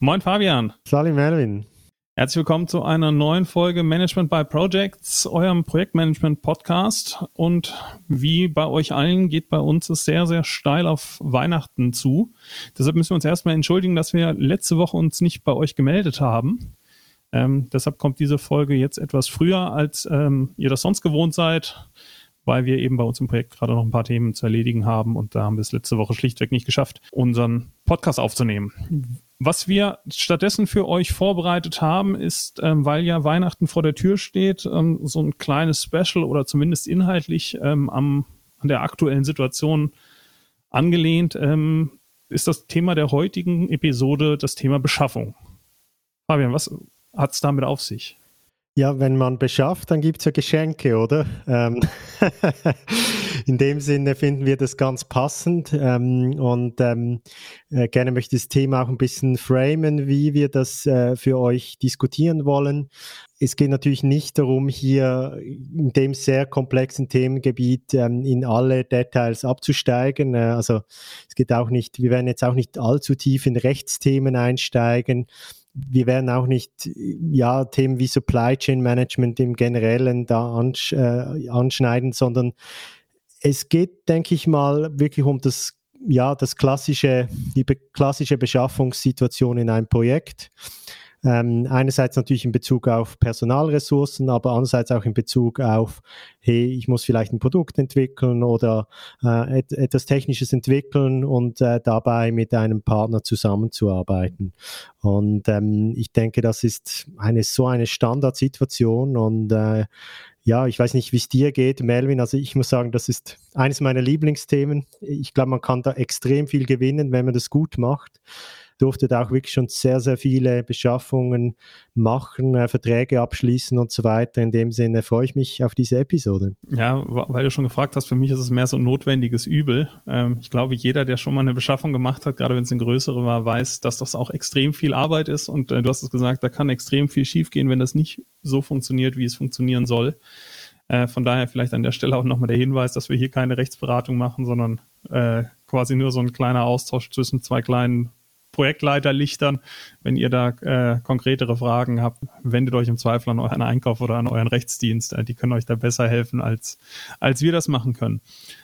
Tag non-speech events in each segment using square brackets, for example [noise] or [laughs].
Moin Fabian. Salim Melvin. Herzlich willkommen zu einer neuen Folge Management by Projects, eurem Projektmanagement-Podcast. Und wie bei euch allen geht bei uns es sehr, sehr steil auf Weihnachten zu. Deshalb müssen wir uns erstmal entschuldigen, dass wir letzte Woche uns nicht bei euch gemeldet haben. Ähm, deshalb kommt diese Folge jetzt etwas früher, als ähm, ihr das sonst gewohnt seid, weil wir eben bei uns im Projekt gerade noch ein paar Themen zu erledigen haben und da haben wir es letzte Woche schlichtweg nicht geschafft, unseren Podcast aufzunehmen. Was wir stattdessen für euch vorbereitet haben, ist, ähm, weil ja Weihnachten vor der Tür steht, ähm, so ein kleines Special oder zumindest inhaltlich ähm, am, an der aktuellen Situation angelehnt, ähm, ist das Thema der heutigen Episode das Thema Beschaffung. Fabian, was hat es damit auf sich? Ja, wenn man beschafft, dann gibt es ja Geschenke, oder? Ähm, [laughs] in dem Sinne finden wir das ganz passend ähm, und ähm, äh, gerne möchte ich das Thema auch ein bisschen framen, wie wir das äh, für euch diskutieren wollen. Es geht natürlich nicht darum, hier in dem sehr komplexen Themengebiet ähm, in alle Details abzusteigen. Äh, also es geht auch nicht, wir werden jetzt auch nicht allzu tief in Rechtsthemen einsteigen wir werden auch nicht ja, Themen wie Supply Chain Management im Generellen da ansch äh, anschneiden, sondern es geht, denke ich mal, wirklich um das, ja, das klassische, die klassische Beschaffungssituation in einem Projekt. Ähm, einerseits natürlich in Bezug auf Personalressourcen, aber andererseits auch in Bezug auf, hey, ich muss vielleicht ein Produkt entwickeln oder äh, et etwas Technisches entwickeln und äh, dabei mit einem Partner zusammenzuarbeiten. Und ähm, ich denke, das ist eine so eine Standardsituation und äh, ja, ich weiß nicht, wie es dir geht, Melvin. Also ich muss sagen, das ist eines meiner Lieblingsthemen. Ich glaube, man kann da extrem viel gewinnen, wenn man das gut macht durfte da auch wirklich schon sehr, sehr viele Beschaffungen machen, äh, Verträge abschließen und so weiter. In dem Sinne freue ich mich auf diese Episode. Ja, weil du schon gefragt hast, für mich ist es mehr so ein notwendiges Übel. Ähm, ich glaube, jeder, der schon mal eine Beschaffung gemacht hat, gerade wenn es eine größere war, weiß, dass das auch extrem viel Arbeit ist. Und äh, du hast es gesagt, da kann extrem viel schiefgehen, wenn das nicht so funktioniert, wie es funktionieren soll. Äh, von daher vielleicht an der Stelle auch nochmal der Hinweis, dass wir hier keine Rechtsberatung machen, sondern äh, quasi nur so ein kleiner Austausch zwischen zwei kleinen Projektleiterlichtern. Wenn ihr da äh, konkretere Fragen habt, wendet euch im Zweifel an euren Einkauf oder an euren Rechtsdienst. Äh, die können euch da besser helfen, als, als wir das machen können.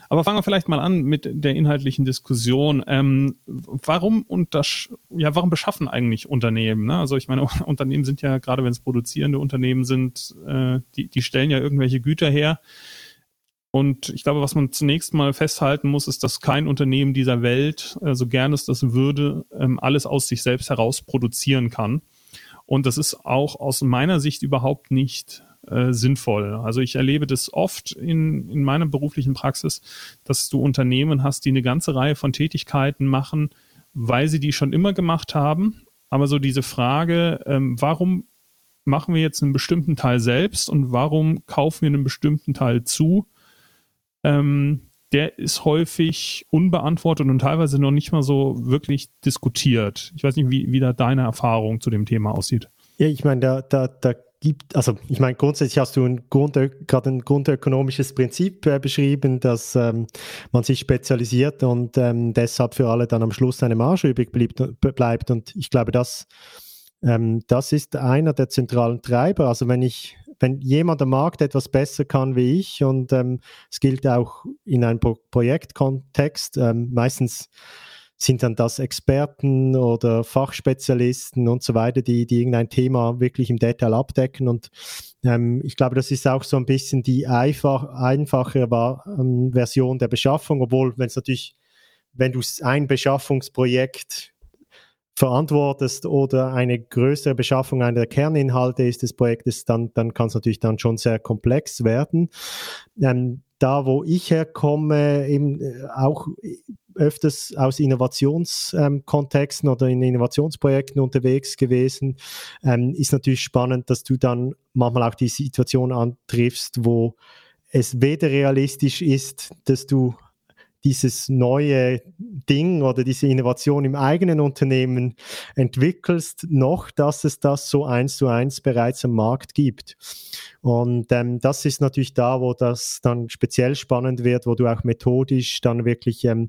Aber fangen wir vielleicht mal an mit der inhaltlichen Diskussion. Ähm, warum untersch ja, warum beschaffen eigentlich Unternehmen? Ne? Also ich meine, [laughs] Unternehmen sind ja, gerade wenn es produzierende Unternehmen sind, äh, die, die stellen ja irgendwelche Güter her und ich glaube, was man zunächst mal festhalten muss, ist, dass kein Unternehmen dieser Welt, äh, so gern es das würde, ähm, alles aus sich selbst heraus produzieren kann. Und das ist auch aus meiner Sicht überhaupt nicht äh, sinnvoll. Also ich erlebe das oft in, in meiner beruflichen Praxis, dass du Unternehmen hast, die eine ganze Reihe von Tätigkeiten machen, weil sie die schon immer gemacht haben. Aber so diese Frage, ähm, warum machen wir jetzt einen bestimmten Teil selbst und warum kaufen wir einen bestimmten Teil zu? Ähm, der ist häufig unbeantwortet und teilweise noch nicht mal so wirklich diskutiert. Ich weiß nicht, wie, wie da deine Erfahrung zu dem Thema aussieht. Ja, ich meine, da, da, da gibt, also ich meine, grundsätzlich hast du ein Grund, gerade ein grundökonomisches Prinzip äh, beschrieben, dass ähm, man sich spezialisiert und ähm, deshalb für alle dann am Schluss eine Marge übrig bleibt. bleibt. Und ich glaube, das, ähm, das ist einer der zentralen Treiber. Also wenn ich wenn jemand am Markt etwas besser kann wie ich und ähm, es gilt auch in einem Pro Projektkontext, ähm, meistens sind dann das Experten oder Fachspezialisten und so weiter, die, die irgendein Thema wirklich im Detail abdecken. Und ähm, ich glaube, das ist auch so ein bisschen die einfach, einfache ähm, Version der Beschaffung, obwohl, wenn es natürlich, wenn du ein Beschaffungsprojekt verantwortest oder eine größere Beschaffung einer der Kerninhalte ist des Projektes, dann, dann kann es natürlich dann schon sehr komplex werden. Ähm, da, wo ich herkomme, eben äh, auch öfters aus Innovationskontexten ähm, oder in Innovationsprojekten unterwegs gewesen, ähm, ist natürlich spannend, dass du dann manchmal auch die Situation antriffst, wo es weder realistisch ist, dass du dieses neue Ding oder diese Innovation im eigenen Unternehmen entwickelst, noch dass es das so eins zu eins bereits am Markt gibt. Und ähm, das ist natürlich da, wo das dann speziell spannend wird, wo du auch methodisch dann wirklich ähm,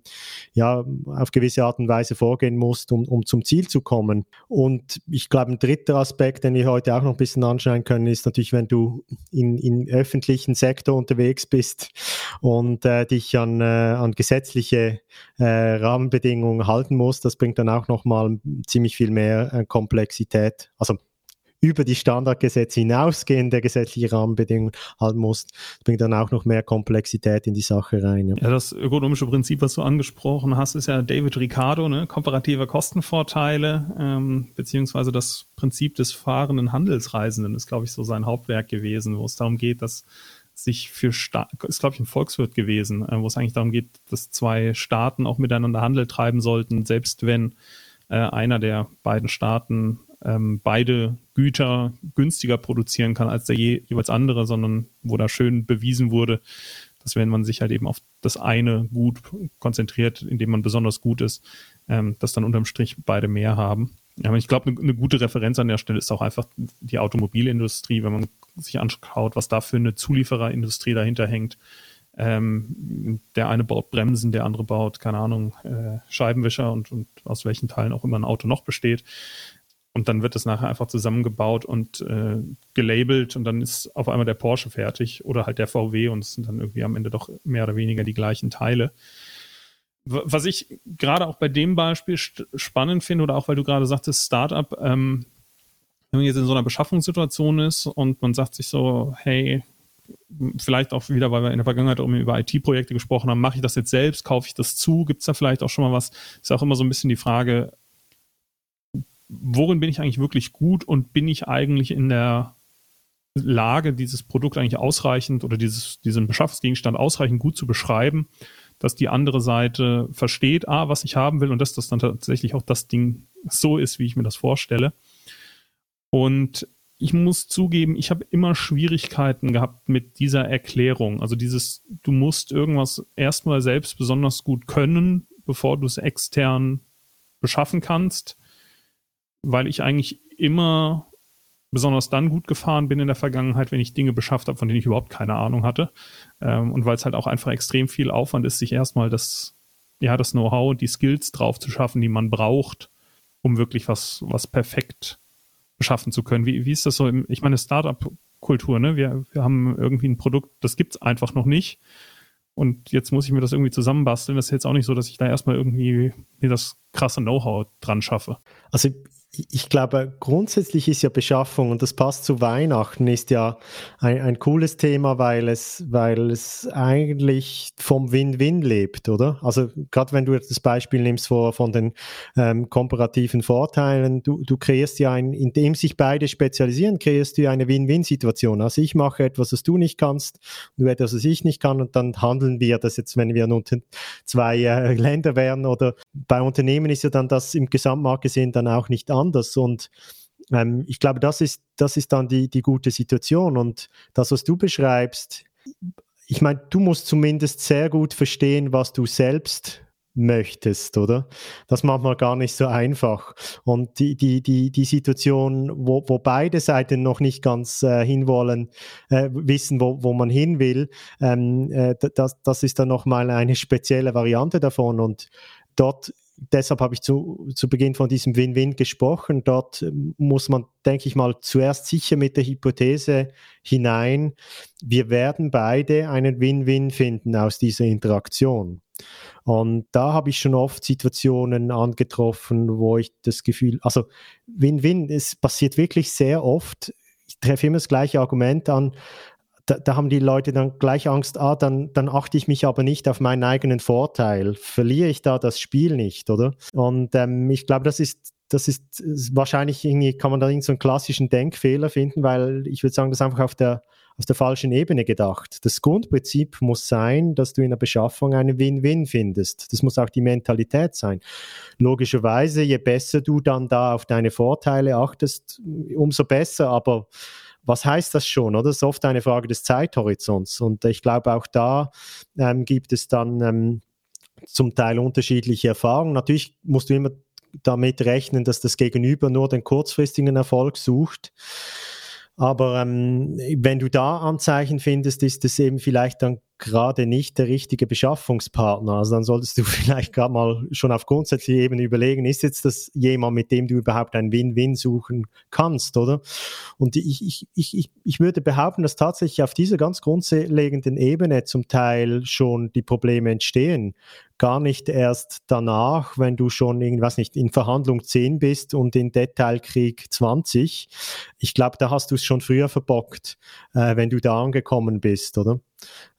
ja, auf gewisse Art und Weise vorgehen musst, um, um zum Ziel zu kommen. Und ich glaube, ein dritter Aspekt, den wir heute auch noch ein bisschen anschauen können, ist natürlich, wenn du in, in öffentlichen Sektor unterwegs bist und äh, dich an, äh, an gesetzliche äh, Rahmenbedingungen halten musst, das bringt dann auch nochmal ziemlich viel mehr äh, Komplexität. Also über die Standardgesetze hinausgehende gesetzliche Rahmenbedingungen halten musst, bringt dann auch noch mehr Komplexität in die Sache rein. Ja. ja, das ökonomische Prinzip, was du angesprochen hast, ist ja David Ricardo, ne? komparative Kostenvorteile, ähm, beziehungsweise das Prinzip des fahrenden Handelsreisenden ist, glaube ich, so sein Hauptwerk gewesen, wo es darum geht, dass sich für Sta ist glaube ich ein Volkswirt gewesen, äh, wo es eigentlich darum geht, dass zwei Staaten auch miteinander Handel treiben sollten, selbst wenn äh, einer der beiden Staaten ähm, beide Güter günstiger produzieren kann als der je, jeweils andere, sondern wo da schön bewiesen wurde, dass wenn man sich halt eben auf das eine Gut konzentriert, in dem man besonders gut ist, ähm, dass dann unterm Strich beide mehr haben. Aber ich glaube, eine, eine gute Referenz an der Stelle ist auch einfach die Automobilindustrie, wenn man sich anschaut, was da für eine Zuliefererindustrie dahinter hängt. Ähm, der eine baut Bremsen, der andere baut, keine Ahnung, äh, Scheibenwischer und, und aus welchen Teilen auch immer ein Auto noch besteht. Und dann wird es nachher einfach zusammengebaut und äh, gelabelt und dann ist auf einmal der Porsche fertig oder halt der VW und es sind dann irgendwie am Ende doch mehr oder weniger die gleichen Teile. Was ich gerade auch bei dem Beispiel spannend finde oder auch weil du gerade sagtest, Startup, ähm, wenn man jetzt in so einer Beschaffungssituation ist und man sagt sich so, hey, vielleicht auch wieder, weil wir in der Vergangenheit über IT-Projekte gesprochen haben, mache ich das jetzt selbst, kaufe ich das zu, gibt es da vielleicht auch schon mal was? Ist auch immer so ein bisschen die Frage, worin bin ich eigentlich wirklich gut und bin ich eigentlich in der Lage, dieses Produkt eigentlich ausreichend oder dieses, diesen Beschaffungsgegenstand ausreichend gut zu beschreiben, dass die andere Seite versteht, ah, was ich haben will und dass das dann tatsächlich auch das Ding so ist, wie ich mir das vorstelle. Und ich muss zugeben, ich habe immer Schwierigkeiten gehabt mit dieser Erklärung. Also dieses, du musst irgendwas erstmal selbst besonders gut können, bevor du es extern beschaffen kannst weil ich eigentlich immer besonders dann gut gefahren bin in der Vergangenheit, wenn ich Dinge beschafft habe, von denen ich überhaupt keine Ahnung hatte. Ähm, und weil es halt auch einfach extrem viel Aufwand ist, sich erstmal das, ja, das Know-how und die Skills drauf zu schaffen, die man braucht, um wirklich was, was perfekt beschaffen zu können. Wie, wie ist das so? Im, ich meine, Startup-Kultur, ne? Wir, wir haben irgendwie ein Produkt, das gibt es einfach noch nicht. Und jetzt muss ich mir das irgendwie zusammenbasteln. Das ist jetzt auch nicht so, dass ich da erstmal irgendwie mir das krasse Know-how dran schaffe. Also ich glaube, grundsätzlich ist ja Beschaffung, und das passt zu Weihnachten, ist ja ein, ein cooles Thema, weil es, weil es eigentlich vom Win-Win lebt, oder? Also gerade wenn du jetzt das Beispiel nimmst vor, von den ähm, komparativen Vorteilen, du, du kreierst ja ein, indem sich beide spezialisieren, kreierst du ja eine Win-Win-Situation. Also ich mache etwas, was du nicht kannst, du etwas, was ich nicht kann, und dann handeln wir das jetzt, wenn wir nun zwei äh, Länder wären, oder bei Unternehmen ist ja dann das im Gesamtmarkt gesehen dann auch nicht an anders. Und ähm, ich glaube, das ist, das ist dann die, die gute Situation. Und das, was du beschreibst, ich meine, du musst zumindest sehr gut verstehen, was du selbst möchtest, oder? Das macht man gar nicht so einfach. Und die, die, die, die Situation, wo, wo beide Seiten noch nicht ganz äh, hinwollen, äh, wissen, wo, wo man hin will, ähm, äh, das, das ist dann nochmal eine [laughs] spezielle Variante davon. Und dort deshalb habe ich zu, zu Beginn von diesem Win-Win gesprochen. Dort ähm, muss man, denke ich mal, zuerst sicher mit der Hypothese hinein, wir werden beide einen Win-Win finden aus dieser Interaktion. Und da habe ich schon oft Situationen angetroffen, wo ich das Gefühl, also Win-Win, es passiert wirklich sehr oft. Ich treffe immer das gleiche Argument an da, da, haben die Leute dann gleich Angst, ah, dann, dann achte ich mich aber nicht auf meinen eigenen Vorteil. Verliere ich da das Spiel nicht, oder? Und ähm, ich glaube, das ist das ist wahrscheinlich irgendwie, kann man da irgendeinen so einen klassischen Denkfehler finden, weil ich würde sagen, das ist einfach auf der, auf der falschen Ebene gedacht. Das Grundprinzip muss sein, dass du in der Beschaffung einen Win-Win findest. Das muss auch die Mentalität sein. Logischerweise, je besser du dann da auf deine Vorteile achtest, umso besser, aber was heißt das schon, oder? Das ist oft eine Frage des Zeithorizonts. Und ich glaube, auch da ähm, gibt es dann ähm, zum Teil unterschiedliche Erfahrungen. Natürlich musst du immer damit rechnen, dass das Gegenüber nur den kurzfristigen Erfolg sucht. Aber ähm, wenn du da Anzeichen findest, ist es eben vielleicht dann gerade nicht der richtige Beschaffungspartner. Also dann solltest du [laughs] vielleicht gerade mal schon auf grundsätzlicher Ebene überlegen, ist jetzt das jemand, mit dem du überhaupt ein Win-Win suchen kannst, oder? Und ich, ich, ich, ich würde behaupten, dass tatsächlich auf dieser ganz grundlegenden Ebene zum Teil schon die Probleme entstehen gar nicht erst danach, wenn du schon irgendwas nicht in Verhandlung 10 bist und in Detailkrieg 20. Ich glaube, da hast du es schon früher verbockt, äh, wenn du da angekommen bist, oder?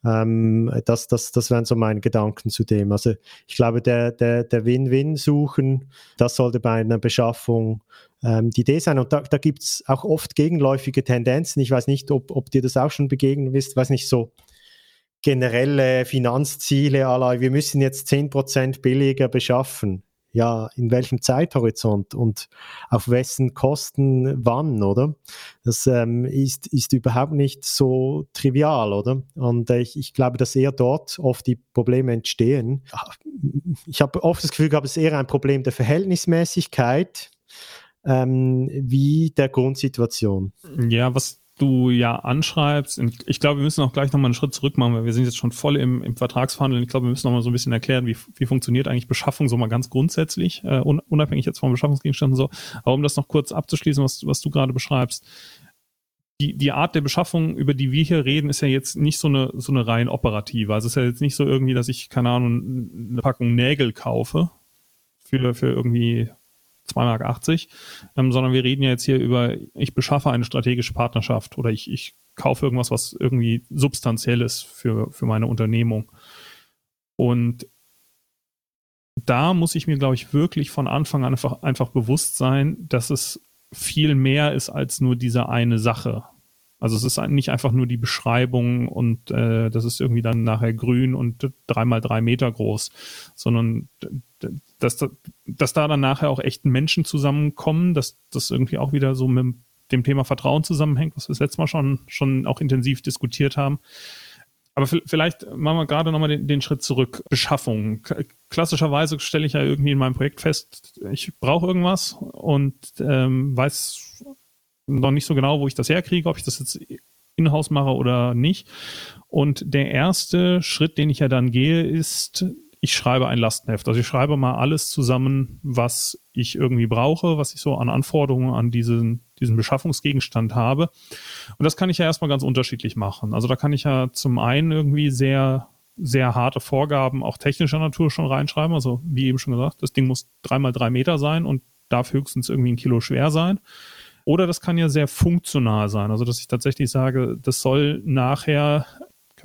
Ähm, das, das, das wären so meine Gedanken zu dem. Also ich glaube, der, der, der Win-Win suchen, das sollte bei einer Beschaffung ähm, die Idee sein. Und da, da gibt es auch oft gegenläufige Tendenzen. Ich weiß nicht, ob, ob dir das auch schon begegnet ist, weiß nicht so generelle Finanzziele, aller, wir müssen jetzt 10% billiger beschaffen. Ja, in welchem Zeithorizont und auf wessen Kosten wann, oder? Das ähm, ist, ist überhaupt nicht so trivial, oder? Und äh, ich, ich glaube, dass eher dort oft die Probleme entstehen. Ich habe oft das Gefühl gehabt, es ist eher ein Problem der Verhältnismäßigkeit ähm, wie der Grundsituation. Ja, was du ja anschreibst, ich glaube, wir müssen auch gleich nochmal einen Schritt zurück machen, weil wir sind jetzt schon voll im, im Vertragsverhandeln. Ich glaube, wir müssen nochmal so ein bisschen erklären, wie, wie funktioniert eigentlich Beschaffung so mal ganz grundsätzlich, äh, unabhängig jetzt vom Beschaffungsgegenstand und so. Aber um das noch kurz abzuschließen, was, was du gerade beschreibst, die, die Art der Beschaffung, über die wir hier reden, ist ja jetzt nicht so eine, so eine rein operative. Also es ist ja jetzt nicht so irgendwie, dass ich, keine Ahnung, eine Packung Nägel kaufe für, für irgendwie 2,80 Mark, ähm, sondern wir reden ja jetzt hier über, ich beschaffe eine strategische Partnerschaft oder ich, ich kaufe irgendwas, was irgendwie substanziell ist für, für meine Unternehmung. Und da muss ich mir, glaube ich, wirklich von Anfang an einfach, einfach bewusst sein, dass es viel mehr ist als nur diese eine Sache. Also es ist nicht einfach nur die Beschreibung und äh, das ist irgendwie dann nachher grün und dreimal drei Meter groß, sondern dass, dass da dann nachher auch echten Menschen zusammenkommen, dass das irgendwie auch wieder so mit dem Thema Vertrauen zusammenhängt, was wir das letzte Mal schon, schon auch intensiv diskutiert haben. Aber vielleicht machen wir gerade nochmal den, den Schritt zurück. Beschaffung. Klassischerweise stelle ich ja irgendwie in meinem Projekt fest, ich brauche irgendwas und ähm, weiß noch nicht so genau, wo ich das herkriege, ob ich das jetzt in-house mache oder nicht. Und der erste Schritt, den ich ja dann gehe, ist, ich schreibe ein Lastenheft. Also ich schreibe mal alles zusammen, was ich irgendwie brauche, was ich so an Anforderungen an diesen, diesen Beschaffungsgegenstand habe. Und das kann ich ja erstmal ganz unterschiedlich machen. Also da kann ich ja zum einen irgendwie sehr, sehr harte Vorgaben auch technischer Natur schon reinschreiben. Also wie eben schon gesagt, das Ding muss dreimal drei Meter sein und darf höchstens irgendwie ein Kilo schwer sein. Oder das kann ja sehr funktional sein. Also, dass ich tatsächlich sage, das soll nachher,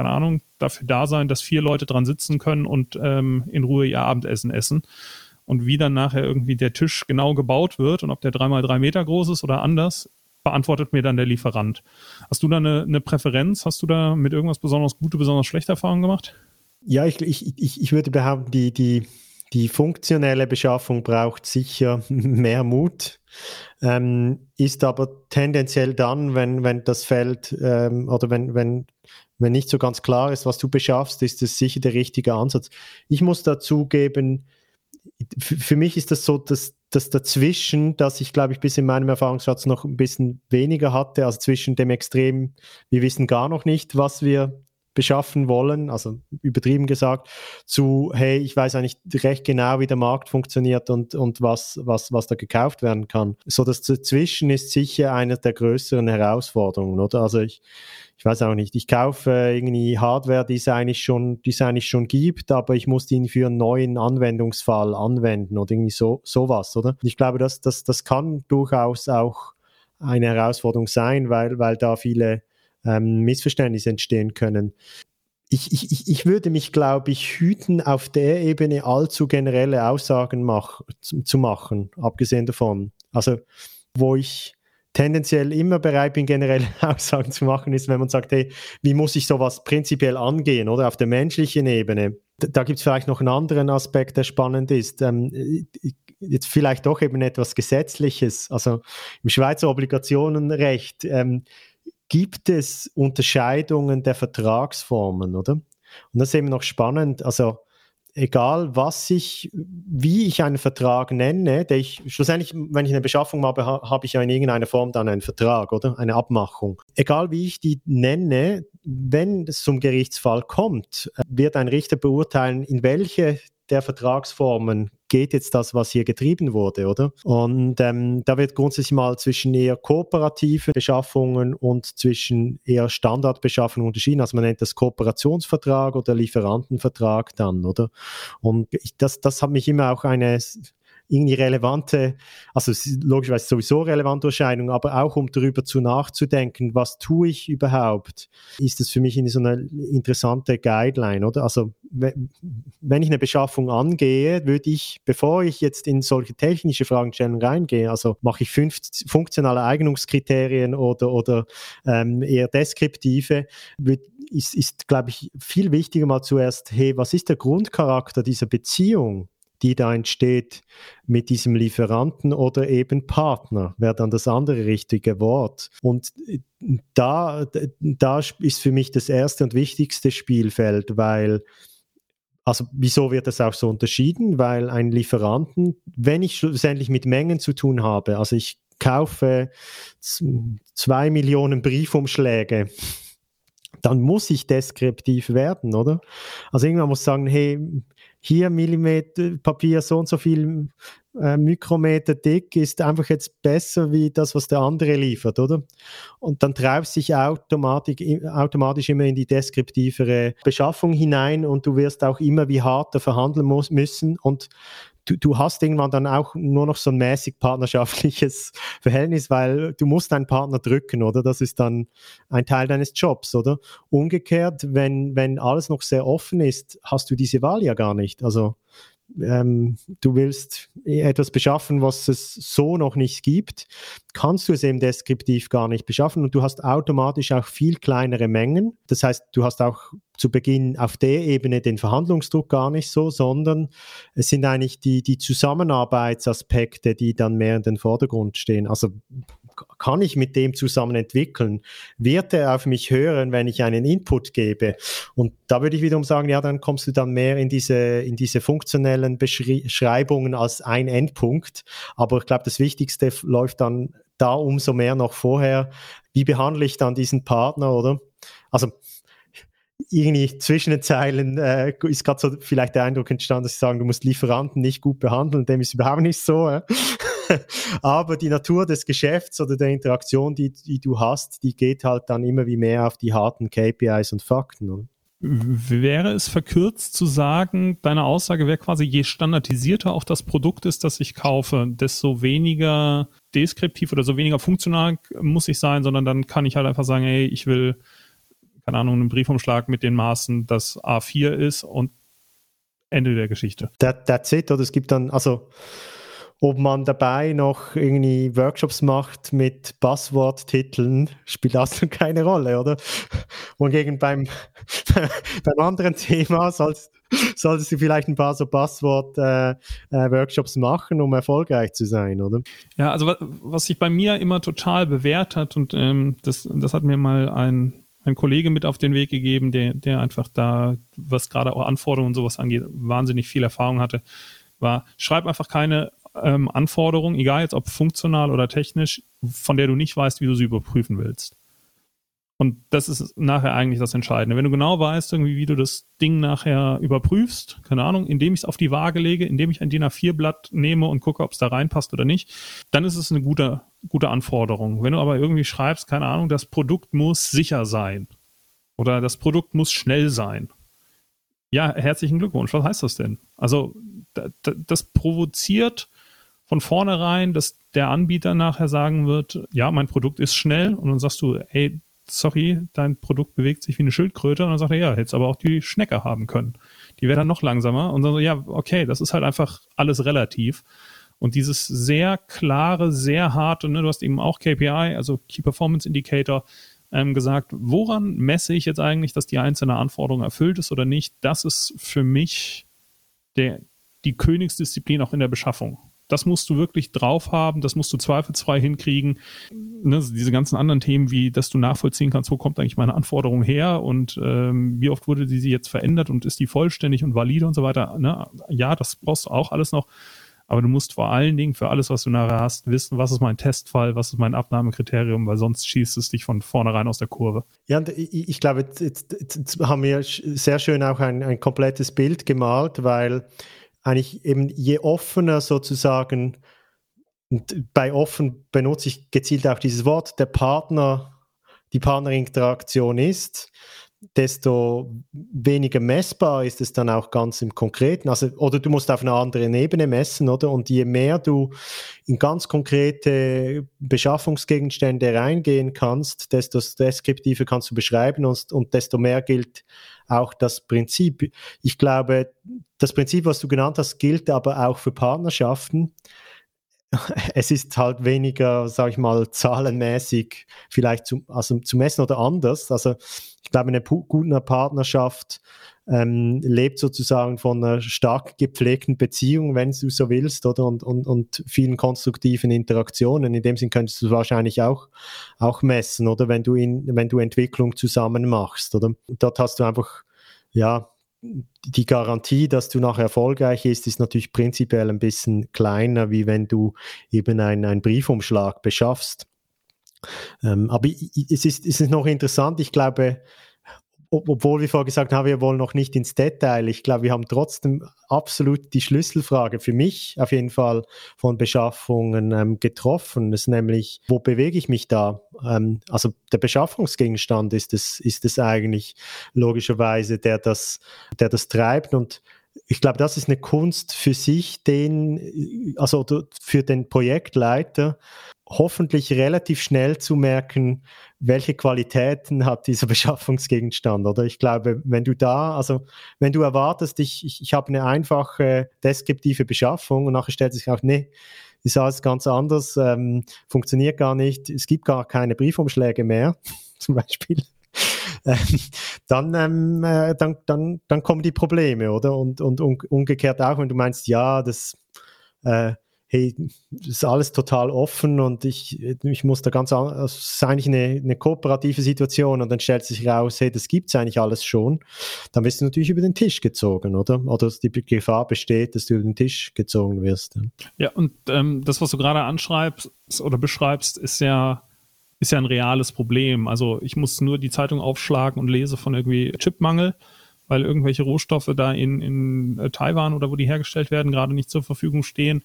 keine Ahnung, dafür da sein, dass vier Leute dran sitzen können und ähm, in Ruhe ihr Abendessen essen. Und wie dann nachher irgendwie der Tisch genau gebaut wird und ob der dreimal drei Meter groß ist oder anders, beantwortet mir dann der Lieferant. Hast du da eine, eine Präferenz? Hast du da mit irgendwas besonders gute, besonders schlechte Erfahrungen gemacht? Ja, ich, ich, ich, ich würde behaupten, die, die, die funktionelle Beschaffung braucht sicher [laughs] mehr Mut, ähm, ist aber tendenziell dann, wenn, wenn das Feld ähm, oder wenn, wenn, wenn nicht so ganz klar ist, was du beschaffst, ist das sicher der richtige Ansatz. Ich muss dazugeben, für mich ist das so, dass das dazwischen, dass ich glaube ich bis in meinem Erfahrungsschatz noch ein bisschen weniger hatte, also zwischen dem Extrem, wir wissen gar noch nicht, was wir beschaffen wollen, also übertrieben gesagt, zu, hey, ich weiß eigentlich recht genau, wie der Markt funktioniert und, und was, was, was da gekauft werden kann. So das dazwischen ist sicher eine der größeren Herausforderungen, oder? Also ich, ich weiß auch nicht, ich kaufe irgendwie Hardware, die es eigentlich schon, die es eigentlich schon gibt, aber ich muss ihn für einen neuen Anwendungsfall anwenden oder irgendwie so, sowas, oder? Ich glaube, das, das, das kann durchaus auch eine Herausforderung sein, weil, weil da viele ähm, Missverständnisse entstehen können. Ich, ich, ich würde mich, glaube ich, hüten, auf der Ebene allzu generelle Aussagen mach, zu, zu machen, abgesehen davon. Also, wo ich tendenziell immer bereit bin, generelle [laughs] Aussagen zu machen, ist, wenn man sagt, hey, wie muss ich sowas prinzipiell angehen, oder auf der menschlichen Ebene. Da, da gibt es vielleicht noch einen anderen Aspekt, der spannend ist. Ähm, jetzt vielleicht doch eben etwas Gesetzliches. Also im Schweizer Obligationenrecht ähm, gibt es Unterscheidungen der Vertragsformen, oder? Und das ist eben noch spannend. Also egal was ich, wie ich einen Vertrag nenne, der ich schlussendlich, wenn ich eine Beschaffung habe, habe ich ja in irgendeiner Form dann einen Vertrag, oder? Eine Abmachung. Egal wie ich die nenne, wenn es zum Gerichtsfall kommt, wird ein Richter beurteilen, in welche der Vertragsformen geht jetzt das, was hier getrieben wurde, oder? Und ähm, da wird grundsätzlich mal zwischen eher kooperative Beschaffungen und zwischen eher Standardbeschaffungen unterschieden. Also man nennt das Kooperationsvertrag oder Lieferantenvertrag dann, oder? Und ich, das, das hat mich immer auch eine irgendwie relevante, also logischerweise sowieso relevante Erscheinung, aber auch um darüber zu nachzudenken, was tue ich überhaupt, ist das für mich in so eine interessante Guideline, oder? Also wenn ich eine Beschaffung angehe, würde ich, bevor ich jetzt in solche technische Fragestellungen reingehe, also mache ich fünf funktionale Eignungskriterien oder, oder ähm, eher deskriptive, wird, ist, ist glaube ich, viel wichtiger mal zuerst, hey, was ist der Grundcharakter dieser Beziehung? Die da entsteht mit diesem Lieferanten oder eben Partner, wäre dann das andere richtige Wort. Und da, da ist für mich das erste und wichtigste Spielfeld, weil also wieso wird das auch so unterschieden? Weil ein Lieferanten, wenn ich schlussendlich mit Mengen zu tun habe, also ich kaufe zwei Millionen Briefumschläge, dann muss ich deskriptiv werden, oder? Also irgendwann muss ich sagen, hey, hier Millimeter Papier so und so viel äh, Mikrometer dick ist einfach jetzt besser wie das, was der andere liefert, oder? Und dann treibst dich automatisch, automatisch immer in die deskriptivere Beschaffung hinein und du wirst auch immer wie harter verhandeln muss, müssen und du, du hast irgendwann dann auch nur noch so ein mäßig partnerschaftliches [laughs] Verhältnis, weil du musst deinen Partner drücken, oder? Das ist dann ein Teil deines Jobs, oder? Umgekehrt, wenn, wenn alles noch sehr offen ist, hast du diese Wahl ja gar nicht. Also ähm, du willst etwas beschaffen, was es so noch nicht gibt, kannst du es eben deskriptiv gar nicht beschaffen und du hast automatisch auch viel kleinere Mengen. Das heißt, du hast auch zu Beginn auf der Ebene den Verhandlungsdruck gar nicht so, sondern es sind eigentlich die, die Zusammenarbeitsaspekte, die dann mehr in den Vordergrund stehen. Also kann ich mit dem zusammen entwickeln? Wird er auf mich hören, wenn ich einen Input gebe? Und da würde ich wiederum sagen, ja, dann kommst du dann mehr in diese, in diese funktionellen Beschreibungen als ein Endpunkt. Aber ich glaube, das Wichtigste läuft dann da umso mehr noch vorher. Wie behandle ich dann diesen Partner, oder? Also, irgendwie zwischen den Zeilen äh, ist gerade so vielleicht der Eindruck entstanden, dass sie sagen, du musst Lieferanten nicht gut behandeln. Dem ist überhaupt nicht so. Äh? [laughs] Aber die Natur des Geschäfts oder der Interaktion, die, die du hast, die geht halt dann immer wie mehr auf die harten KPIs und Fakten. Oder? Wäre es verkürzt zu sagen, deine Aussage wäre quasi, je standardisierter auch das Produkt ist, das ich kaufe, desto weniger deskriptiv oder so weniger funktional muss ich sein, sondern dann kann ich halt einfach sagen, hey, ich will, keine Ahnung, einen Briefumschlag mit den Maßen, das A4 ist und Ende der Geschichte. That, that's it, oder es gibt dann, also ob man dabei noch irgendwie Workshops macht mit Passworttiteln, spielt dann keine Rolle, oder? Und gegen beim, [laughs] beim anderen Thema sollst, solltest du vielleicht ein paar so Passwort-Workshops äh, äh, machen, um erfolgreich zu sein, oder? Ja, also was, was sich bei mir immer total bewährt hat, und ähm, das, das hat mir mal ein, ein Kollege mit auf den Weg gegeben, der, der einfach da, was gerade auch Anforderungen und sowas angeht, wahnsinnig viel Erfahrung hatte, war, schreib einfach keine ähm, Anforderung, egal jetzt ob funktional oder technisch, von der du nicht weißt, wie du sie überprüfen willst. Und das ist nachher eigentlich das Entscheidende. Wenn du genau weißt, irgendwie, wie du das Ding nachher überprüfst, keine Ahnung, indem ich es auf die Waage lege, indem ich ein DIN A4-Blatt nehme und gucke, ob es da reinpasst oder nicht, dann ist es eine gute, gute Anforderung. Wenn du aber irgendwie schreibst, keine Ahnung, das Produkt muss sicher sein oder das Produkt muss schnell sein. Ja, herzlichen Glückwunsch. Was heißt das denn? Also, das provoziert von vornherein, dass der Anbieter nachher sagen wird, ja, mein Produkt ist schnell und dann sagst du, ey, sorry, dein Produkt bewegt sich wie eine Schildkröte und dann sagt er, ja, hättest aber auch die Schnecke haben können. Die wäre dann noch langsamer und dann so, ja, okay, das ist halt einfach alles relativ. Und dieses sehr klare, sehr harte, ne, du hast eben auch KPI, also Key Performance Indicator, ähm, gesagt, woran messe ich jetzt eigentlich, dass die einzelne Anforderung erfüllt ist oder nicht? Das ist für mich der, die Königsdisziplin auch in der Beschaffung das musst du wirklich drauf haben, das musst du zweifelsfrei hinkriegen. Ne, diese ganzen anderen Themen, wie dass du nachvollziehen kannst, wo kommt eigentlich meine Anforderung her und ähm, wie oft wurde die jetzt verändert und ist die vollständig und valide und so weiter. Ne? Ja, das brauchst du auch alles noch. Aber du musst vor allen Dingen für alles, was du nachher hast, wissen, was ist mein Testfall, was ist mein Abnahmekriterium, weil sonst schießt es dich von vornherein aus der Kurve. Ja, ich glaube, jetzt, jetzt, jetzt, haben wir sehr schön auch ein, ein komplettes Bild gemalt, weil eigentlich eben je offener sozusagen, und bei offen benutze ich gezielt auch dieses Wort, der Partner, die Partnerinteraktion ist, desto weniger messbar ist es dann auch ganz im Konkreten. Also, oder du musst auf einer anderen Ebene messen, oder? Und je mehr du in ganz konkrete Beschaffungsgegenstände reingehen kannst, desto deskriptiver kannst du beschreiben und, und desto mehr gilt auch das Prinzip. Ich glaube, das Prinzip, was du genannt hast, gilt aber auch für Partnerschaften [laughs] es ist halt weniger, sag ich mal, zahlenmäßig vielleicht zu, also zu messen oder anders. Also ich glaube, eine gute Partnerschaft ähm, lebt sozusagen von einer stark gepflegten Beziehung, wenn du so willst, oder und, und, und vielen konstruktiven Interaktionen. In dem Sinn könntest du wahrscheinlich auch, auch messen, oder wenn du in, wenn du Entwicklung zusammen machst, oder? dort hast du einfach ja, die Garantie, dass du nachher erfolgreich ist, ist natürlich prinzipiell ein bisschen kleiner, wie wenn du eben einen Briefumschlag beschaffst. Ähm, aber es ist, es ist noch interessant, ich glaube, obwohl wir vorher gesagt haben, wir wollen noch nicht ins Detail. Ich glaube, wir haben trotzdem absolut die Schlüsselfrage für mich auf jeden Fall von Beschaffungen ähm, getroffen. Das ist nämlich, wo bewege ich mich da? Ähm, also der Beschaffungsgegenstand ist es, ist es eigentlich logischerweise, der das, der das treibt und ich glaube, das ist eine Kunst für sich, den, also für den Projektleiter, hoffentlich relativ schnell zu merken, welche Qualitäten hat dieser [laughs] Beschaffungsgegenstand. Oder ich glaube, wenn du da, also wenn du erwartest, ich, ich, ich habe eine einfache deskriptive Beschaffung und nachher stellt sich auch, nee, ist alles ganz anders, ähm, funktioniert gar nicht, es gibt gar keine Briefumschläge mehr, [laughs] zum Beispiel. [laughs] Ähm, dann, ähm, äh, dann, dann, dann kommen die Probleme, oder? Und, und umgekehrt auch, wenn du meinst, ja, das äh, hey, das ist alles total offen und ich, ich muss da ganz, also es ist eigentlich eine, eine kooperative Situation und dann stellt sich raus, hey, das gibt's eigentlich alles schon, dann wirst du natürlich über den Tisch gezogen, oder? Oder die Gefahr besteht, dass du über den Tisch gezogen wirst. Ja, und ähm, das, was du gerade anschreibst oder beschreibst, ist ja ist ja ein reales Problem. Also ich muss nur die Zeitung aufschlagen und lese von irgendwie Chipmangel weil irgendwelche Rohstoffe da in, in äh, Taiwan oder wo die hergestellt werden, gerade nicht zur Verfügung stehen.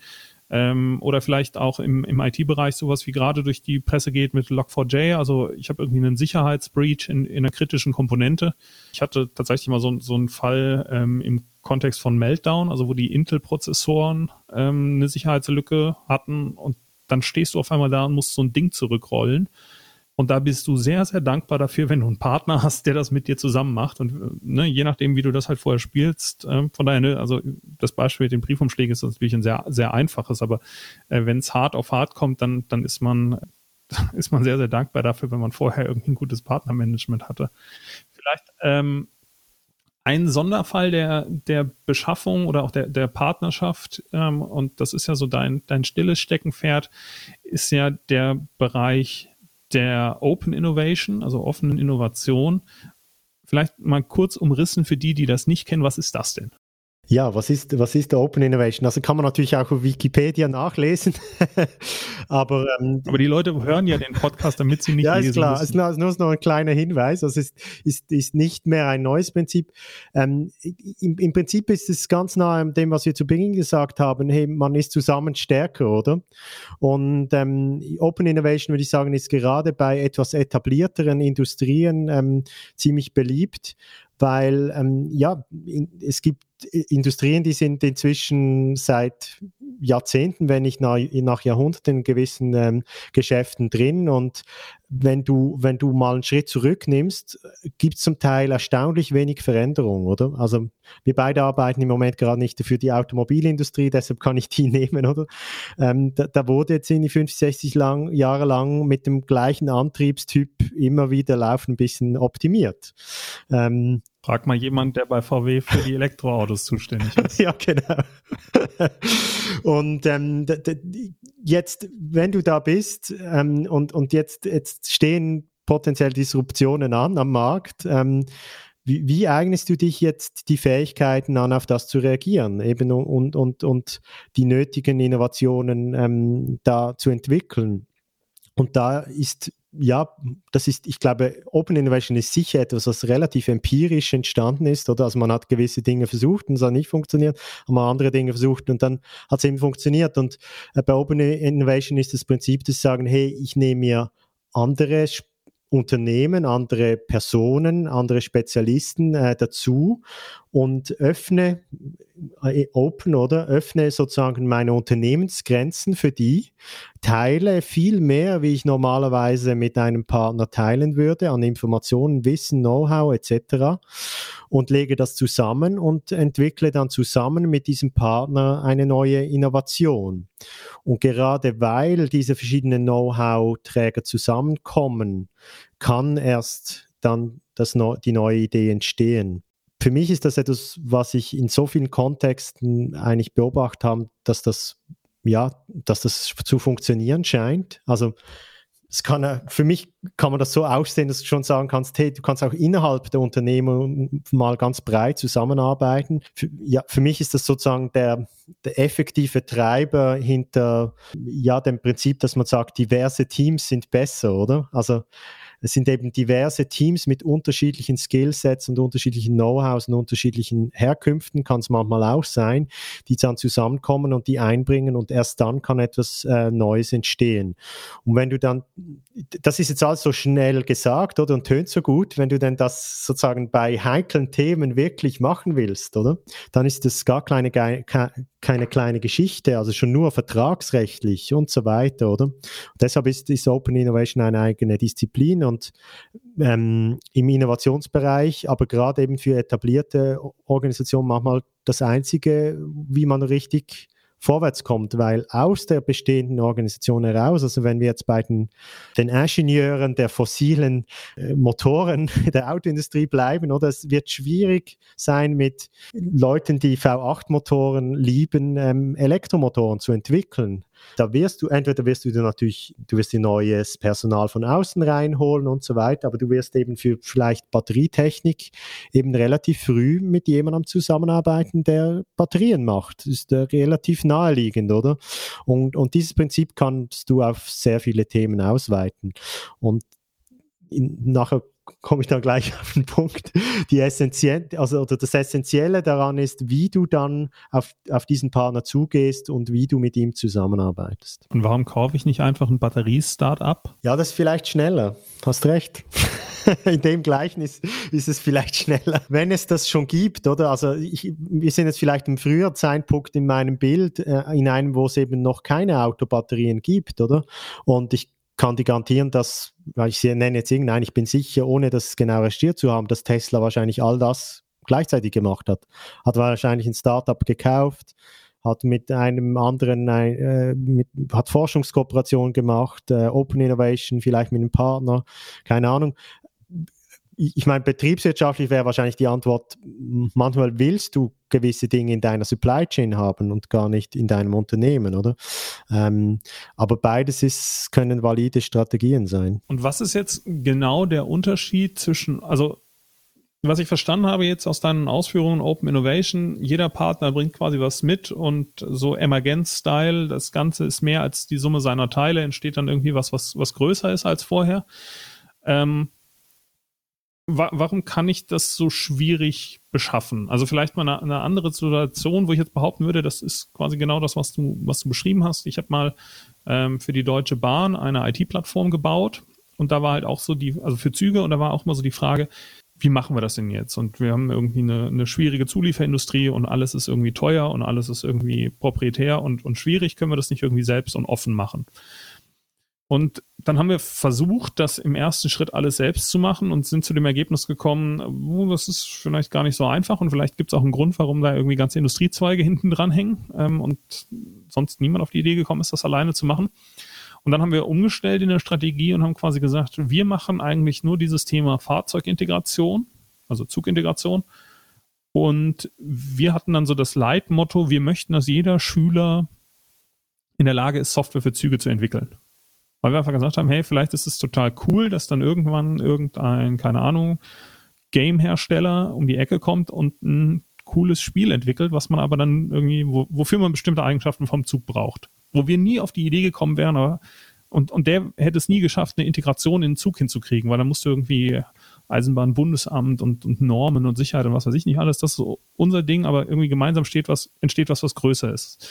Ähm, oder vielleicht auch im, im IT-Bereich sowas wie gerade durch die Presse geht mit Log4j. Also ich habe irgendwie einen Sicherheitsbreach in, in einer kritischen Komponente. Ich hatte tatsächlich mal so, so einen Fall ähm, im Kontext von Meltdown, also wo die Intel-Prozessoren ähm, eine Sicherheitslücke hatten und dann stehst du auf einmal da und musst so ein Ding zurückrollen. Und da bist du sehr, sehr dankbar dafür, wenn du einen Partner hast, der das mit dir zusammen macht. Und ne, je nachdem, wie du das halt vorher spielst, äh, von daher, ne, also das Beispiel mit den Briefumschlägen ist natürlich ein sehr, sehr einfaches, aber äh, wenn es hart auf hart kommt, dann, dann ist man, [laughs] ist man sehr, sehr dankbar dafür, wenn man vorher irgendwie ein gutes Partnermanagement hatte. Vielleicht ähm, ein Sonderfall der, der Beschaffung oder auch der, der Partnerschaft, ähm, und das ist ja so dein, dein stilles Steckenpferd, ist ja der Bereich der Open Innovation, also offenen Innovation. Vielleicht mal kurz umrissen für die, die das nicht kennen, was ist das denn? Ja, was ist, was ist Open Innovation? Also kann man natürlich auch auf Wikipedia nachlesen. [laughs] aber, ähm, aber die Leute hören ja den Podcast, damit sie nicht ja, lesen ist klar. Müssen. Es ist nur noch ein kleiner Hinweis. Also es ist, ist, ist nicht mehr ein neues Prinzip. Ähm, im, Im Prinzip ist es ganz nah an dem, was wir zu Beginn gesagt haben. Hey, man ist zusammen stärker, oder? Und ähm, Open Innovation, würde ich sagen, ist gerade bei etwas etablierteren Industrien ähm, ziemlich beliebt, weil ähm, ja, in, es gibt Industrien, die sind inzwischen seit Jahrzehnten, wenn nicht nach, nach Jahrhunderten in gewissen ähm, Geschäften drin. Und wenn du, wenn du mal einen Schritt zurücknimmst, gibt es zum Teil erstaunlich wenig Veränderung, oder? Also wir beide arbeiten im Moment gerade nicht für die Automobilindustrie, deshalb kann ich die [laughs] nehmen, oder? Ähm, da, da, wurde jetzt in die 50, 60 lang, Jahre lang mit dem gleichen Antriebstyp immer wieder laufen ein bisschen optimiert. Ähm, Frag mal jemand, der bei VW für die Elektroautos zuständig ist. [laughs] ja, genau. [laughs] und ähm, jetzt, wenn du da bist ähm, und, und jetzt, jetzt stehen potenziell Disruptionen an am Markt, ähm, wie, wie, eignest du dich jetzt die Fähigkeiten an, auf das zu reagieren eben und, und, und die nötigen Innovationen ähm, da zu entwickeln? Und da ist ja, das ist, ich glaube, Open Innovation ist sicher etwas, was relativ empirisch entstanden ist, oder? Also man hat gewisse Dinge versucht und es hat nicht funktioniert, man andere Dinge versucht und dann hat es eben funktioniert. Und äh, bei Open Innovation ist das Prinzip, dass sie sagen, hey, ich nehme mir andere Unternehmen, andere Personen, andere Spezialisten äh, dazu und öffne äh, open oder öffne sozusagen meine Unternehmensgrenzen für die, teile viel mehr, wie ich normalerweise mit einem Partner teilen würde, an Informationen, Wissen, Know-how etc. und lege das zusammen und entwickle dann zusammen mit diesem Partner eine neue Innovation. Und gerade weil diese verschiedenen Know-how-Träger zusammenkommen, kann erst dann das, die neue Idee entstehen für mich ist das etwas, was ich in so vielen Kontexten eigentlich beobachtet habe, dass das, ja, dass das zu funktionieren scheint. Also, es kann, für mich kann man das so aussehen, dass du schon sagen kannst, hey, du kannst auch innerhalb der Unternehmen mal ganz breit zusammenarbeiten. Für, ja, für mich ist das sozusagen der, der effektive Treiber hinter ja, dem Prinzip, dass man sagt, diverse Teams sind besser, oder? Also es sind eben diverse Teams mit unterschiedlichen Skillsets und unterschiedlichen Know-hows und unterschiedlichen Herkünften, kann es manchmal auch sein, die dann zusammenkommen und die einbringen und erst dann kann etwas äh, Neues entstehen. Und wenn du dann, das ist jetzt alles so schnell gesagt, oder, und tönt so gut, wenn du denn das sozusagen bei heiklen Themen wirklich machen willst, oder, dann ist das gar keine, keine kleine Geschichte, also schon nur vertragsrechtlich und so weiter, oder? Und deshalb ist, ist Open Innovation eine eigene Disziplin und ähm, im Innovationsbereich, aber gerade eben für etablierte Organisationen manchmal das Einzige, wie man richtig vorwärts kommt, weil aus der bestehenden Organisation heraus, also wenn wir jetzt bei den, den Ingenieuren der fossilen äh, Motoren [laughs] der Autoindustrie bleiben, oder es wird schwierig sein, mit Leuten, die V8-Motoren lieben, ähm, Elektromotoren zu entwickeln. Da wirst du, entweder wirst du natürlich, du wirst dir neues Personal von außen reinholen und so weiter, aber du wirst eben für vielleicht Batterietechnik eben relativ früh mit jemandem zusammenarbeiten, der Batterien macht. Das ist äh, relativ naheliegend, oder? Und, und dieses Prinzip kannst du auf sehr viele Themen ausweiten. Und in, nachher komme ich dann gleich [laughs] auf den Punkt. Die Essentiell, also oder das Essentielle daran ist, wie du dann auf, auf diesen Partner zugehst und wie du mit ihm zusammenarbeitest. Und warum kaufe ich nicht einfach ein Batterie-Startup? Ja, das ist vielleicht schneller. Hast recht. [laughs] In dem Gleichnis ist es vielleicht schneller, wenn es das schon gibt, oder? Also ich, wir sind jetzt vielleicht im früheren Zeitpunkt in meinem Bild, äh, in einem, wo es eben noch keine Autobatterien gibt, oder? Und ich kann die garantieren, dass, ich nenne jetzt irgendeinen, ich bin sicher, ohne das genau recherchiert zu haben, dass Tesla wahrscheinlich all das gleichzeitig gemacht hat. Hat wahrscheinlich ein Startup gekauft, hat mit einem anderen, äh, mit, hat Forschungskooperation gemacht, äh, Open Innovation, vielleicht mit einem Partner, keine Ahnung ich meine, betriebswirtschaftlich wäre wahrscheinlich die Antwort, manchmal willst du gewisse Dinge in deiner Supply Chain haben und gar nicht in deinem Unternehmen, oder? Ähm, aber beides ist, können valide Strategien sein. Und was ist jetzt genau der Unterschied zwischen, also was ich verstanden habe jetzt aus deinen Ausführungen Open Innovation, jeder Partner bringt quasi was mit und so Emergenz-Style, das Ganze ist mehr als die Summe seiner Teile, entsteht dann irgendwie was, was, was größer ist als vorher. Ähm, wa warum kann ich das so schwierig beschaffen? Also vielleicht mal eine, eine, andere Situation, wo ich jetzt behaupten würde, das ist quasi genau das, was du, was du beschrieben hast. Ich habe mal ähm, für die Deutsche Bahn eine IT-Plattform gebaut und da war halt auch so die, also für Züge und da war auch mal so die Frage, wie machen wir das denn jetzt? Und wir haben irgendwie eine, eine schwierige Zulieferindustrie und alles ist irgendwie teuer und alles ist irgendwie proprietär und, und schwierig, können wir das nicht irgendwie selbst und offen machen? Und dann haben wir versucht, das im ersten Schritt alles selbst zu machen und sind zu dem Ergebnis gekommen, oh, das ist vielleicht gar nicht so einfach und vielleicht gibt es auch einen Grund, warum da irgendwie ganze Industriezweige [laughs] hinten dran hängen ähm, und sonst niemand auf die Idee gekommen ist, das alleine zu machen. Und dann haben wir umgestellt in der Strategie und haben quasi gesagt, wir machen eigentlich nur dieses Thema Fahrzeugintegration also Zugintegration. Und wir hatten dann so das Leitmotto, wir möchten, dass jeder Schüler in der Lage ist, Software für Züge zu entwickeln. Weil wir einfach gesagt haben, hey, vielleicht ist es total cool, dass dann irgendwann irgendein, keine Ahnung, Game-Hersteller um die Ecke kommt und ein cooles Spiel entwickelt, was man aber dann irgendwie, wo, wofür man bestimmte Eigenschaften vom Zug braucht. Wo wir nie auf die Idee gekommen wären, aber und, und der hätte es nie geschafft, eine Integration in den Zug hinzukriegen, weil da musste irgendwie Eisenbahnbundesamt und, und Normen und Sicherheit und was weiß ich nicht alles. Das ist so unser Ding, aber irgendwie gemeinsam steht was, entsteht was, was größer ist.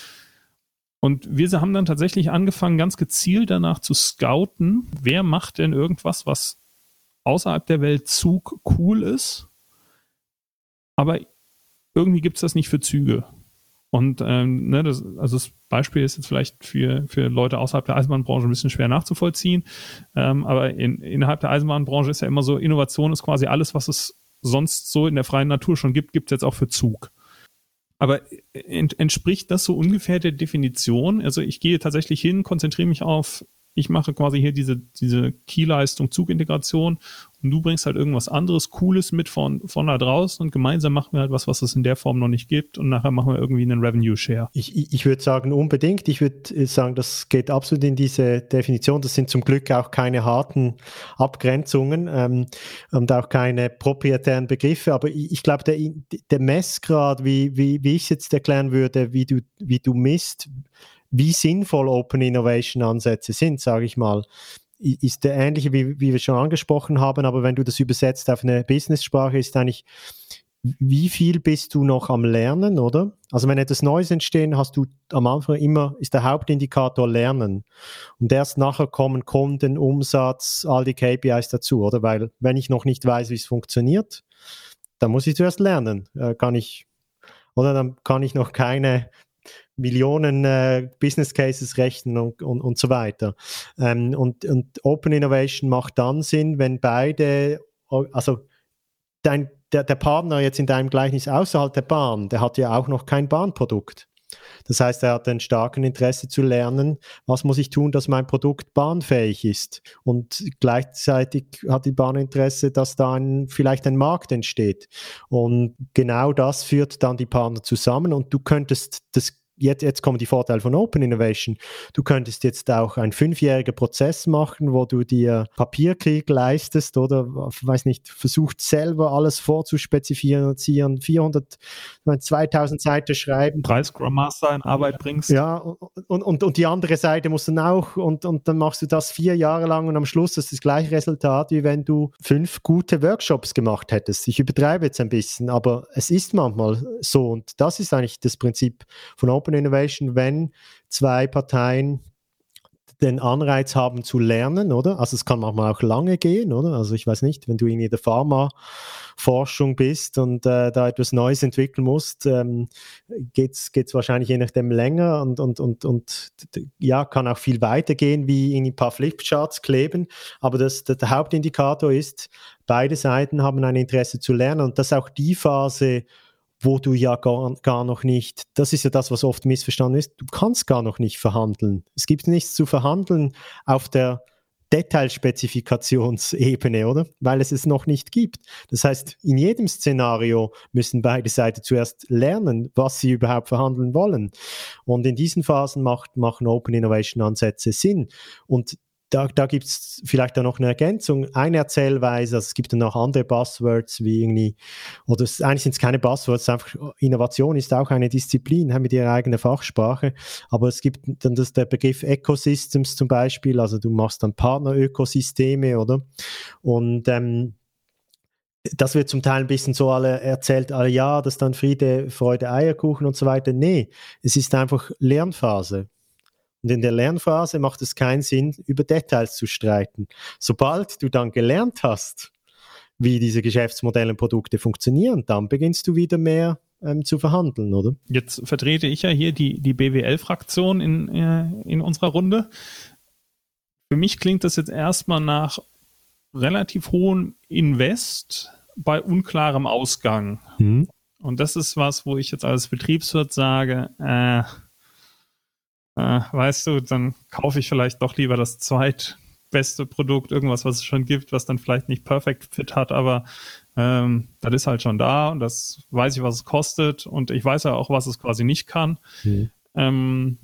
Und wir haben dann tatsächlich angefangen, ganz gezielt danach zu scouten, wer macht denn irgendwas, was außerhalb der Welt Zug cool ist, aber irgendwie gibt es das nicht für Züge. Und ähm, ne, das, also das Beispiel ist jetzt vielleicht für, für Leute außerhalb der Eisenbahnbranche ein bisschen schwer nachzuvollziehen. Ähm, aber in, innerhalb der Eisenbahnbranche ist ja immer so, Innovation ist quasi alles, was es sonst so in der freien Natur schon gibt, gibt es jetzt auch für Zug. Aber ent, entspricht das so ungefähr der Definition? Also ich gehe tatsächlich hin, konzentriere mich auf ich mache quasi hier diese, diese Key-Leistung Zugintegration und du bringst halt irgendwas anderes, Cooles mit von, von da draußen und gemeinsam machen wir halt was, was es in der Form noch nicht gibt und nachher machen wir irgendwie einen Revenue-Share. Ich, ich würde sagen, unbedingt. Ich würde sagen, das geht absolut in diese Definition. Das sind zum Glück auch keine harten Abgrenzungen ähm, und auch keine proprietären Begriffe. Aber ich, ich glaube, der, der Messgrad, wie, wie, wie ich es jetzt erklären würde, wie du, wie du misst, wie sinnvoll Open Innovation Ansätze sind, sage ich mal, ist der ähnliche, wie, wie wir schon angesprochen haben, aber wenn du das übersetzt auf eine Business-Sprache, ist eigentlich, wie viel bist du noch am Lernen, oder? Also wenn etwas Neues entstehen, hast du am Anfang immer, ist der Hauptindikator Lernen. Und erst nachher kommen Kunden, Umsatz, all die KPIs dazu, oder? Weil wenn ich noch nicht weiß, wie es funktioniert, dann muss ich zuerst lernen. Äh, kann ich, oder dann kann ich noch keine Millionen äh, Business Cases rechnen und, und, und so weiter. Ähm, und, und Open Innovation macht dann Sinn, wenn beide, also dein, der, der Partner jetzt in deinem Gleichnis außerhalb der Bahn, der hat ja auch noch kein Bahnprodukt. Das heißt, er hat ein starken Interesse zu lernen, was muss ich tun, dass mein Produkt bahnfähig ist. Und gleichzeitig hat die Bahn Interesse, dass da ein, vielleicht ein Markt entsteht. Und genau das führt dann die Partner zusammen und du könntest das jetzt, jetzt kommen die Vorteile von Open Innovation. Du könntest jetzt auch einen fünfjährigen Prozess machen, wo du dir Papierkrieg leistest oder, weiß nicht, versucht selber alles vorzuspezifizieren, 400, 2000 Seiten schreiben. Drei Scrum Master in Arbeit bringst. Ja, und, und, und die andere Seite muss dann auch, und, und dann machst du das vier Jahre lang und am Schluss ist das gleiche Resultat, wie wenn du fünf gute Workshops gemacht hättest. Ich übertreibe jetzt ein bisschen, aber es ist manchmal so und das ist eigentlich das Prinzip von Open Open Innovation, wenn zwei Parteien den Anreiz haben zu lernen, oder? Also es kann manchmal auch lange gehen, oder? Also ich weiß nicht, wenn du in der Pharmaforschung bist und äh, da etwas Neues entwickeln musst, ähm, geht es wahrscheinlich je nachdem länger und, und, und, und ja, kann auch viel weitergehen, wie in ein paar Flipcharts kleben. Aber das, der Hauptindikator ist, beide Seiten haben ein Interesse zu lernen und das ist auch die Phase, wo du ja gar, gar noch nicht, das ist ja das, was oft missverstanden ist, du kannst gar noch nicht verhandeln. Es gibt nichts zu verhandeln auf der Detailspezifikationsebene, oder? Weil es es noch nicht gibt. Das heißt, in jedem Szenario müssen beide Seiten zuerst lernen, was sie überhaupt verhandeln wollen. Und in diesen Phasen macht, machen Open Innovation Ansätze Sinn. Und da, da gibt es vielleicht auch noch eine Ergänzung, eine Erzählweise, also es gibt dann noch andere Buzzwords wie irgendwie, oder es, eigentlich sind es keine Buzzwords, einfach Innovation ist auch eine Disziplin, haben mit ihrer eigenen Fachsprache, aber es gibt dann das, der Begriff Ecosystems zum Beispiel, also du machst dann Partnerökosysteme, oder? Und ähm, das wird zum Teil ein bisschen so alle erzählt, alle ja, das ist dann Friede, Freude, Eierkuchen und so weiter. Nee, es ist einfach Lernphase. Und in der Lernphase macht es keinen Sinn, über Details zu streiten. Sobald du dann gelernt hast, wie diese Geschäftsmodelle und Produkte funktionieren, dann beginnst du wieder mehr ähm, zu verhandeln, oder? Jetzt vertrete ich ja hier die, die BWL-Fraktion in, äh, in unserer Runde. Für mich klingt das jetzt erstmal nach relativ hohem Invest bei unklarem Ausgang. Mhm. Und das ist was, wo ich jetzt als Betriebswirt sage, äh, äh, weißt du, dann kaufe ich vielleicht doch lieber das zweit beste Produkt, irgendwas, was es schon gibt, was dann vielleicht nicht perfekt fit hat, aber ähm, das ist halt schon da und das weiß ich, was es kostet und ich weiß ja auch, was es quasi nicht kann. Mhm. Ähm,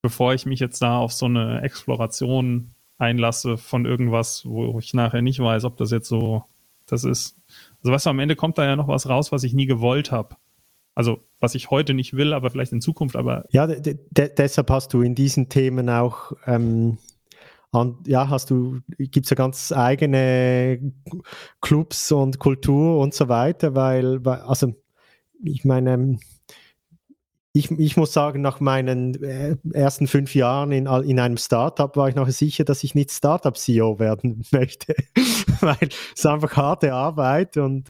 bevor ich mich jetzt da auf so eine Exploration einlasse von irgendwas, wo ich nachher nicht weiß, ob das jetzt so das ist. Also was am Ende kommt da ja noch was raus, was ich nie gewollt habe. Also was ich heute nicht will, aber vielleicht in Zukunft, aber. Ja, deshalb hast du in diesen Themen auch ähm, an, ja, hast du, gibt es ja ganz eigene Clubs und Kultur und so weiter, weil, weil also ich meine, ich, ich muss sagen, nach meinen äh, ersten fünf Jahren in, in einem Startup war ich noch sicher, dass ich nicht Startup-CEO werden [laughs] möchte, weil es ist einfach harte Arbeit und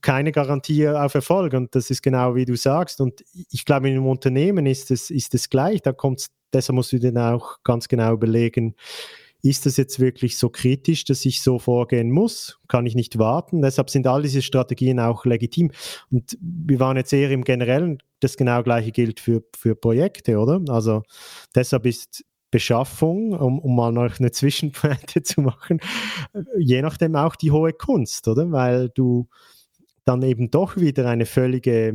keine Garantie auf Erfolg. Und das ist genau wie du sagst. Und ich glaube, in einem Unternehmen ist es, ist es gleich. Da kommt's, deshalb musst du dir auch ganz genau überlegen, ist das jetzt wirklich so kritisch, dass ich so vorgehen muss? Kann ich nicht warten? Deshalb sind all diese Strategien auch legitim. Und wir waren jetzt eher im Generellen, das genau gleiche gilt für, für Projekte, oder? Also deshalb ist Beschaffung, um, um mal noch eine Zwischenpointe [laughs] zu machen, je nachdem auch die hohe Kunst, oder? Weil du dann eben doch wieder eine völlige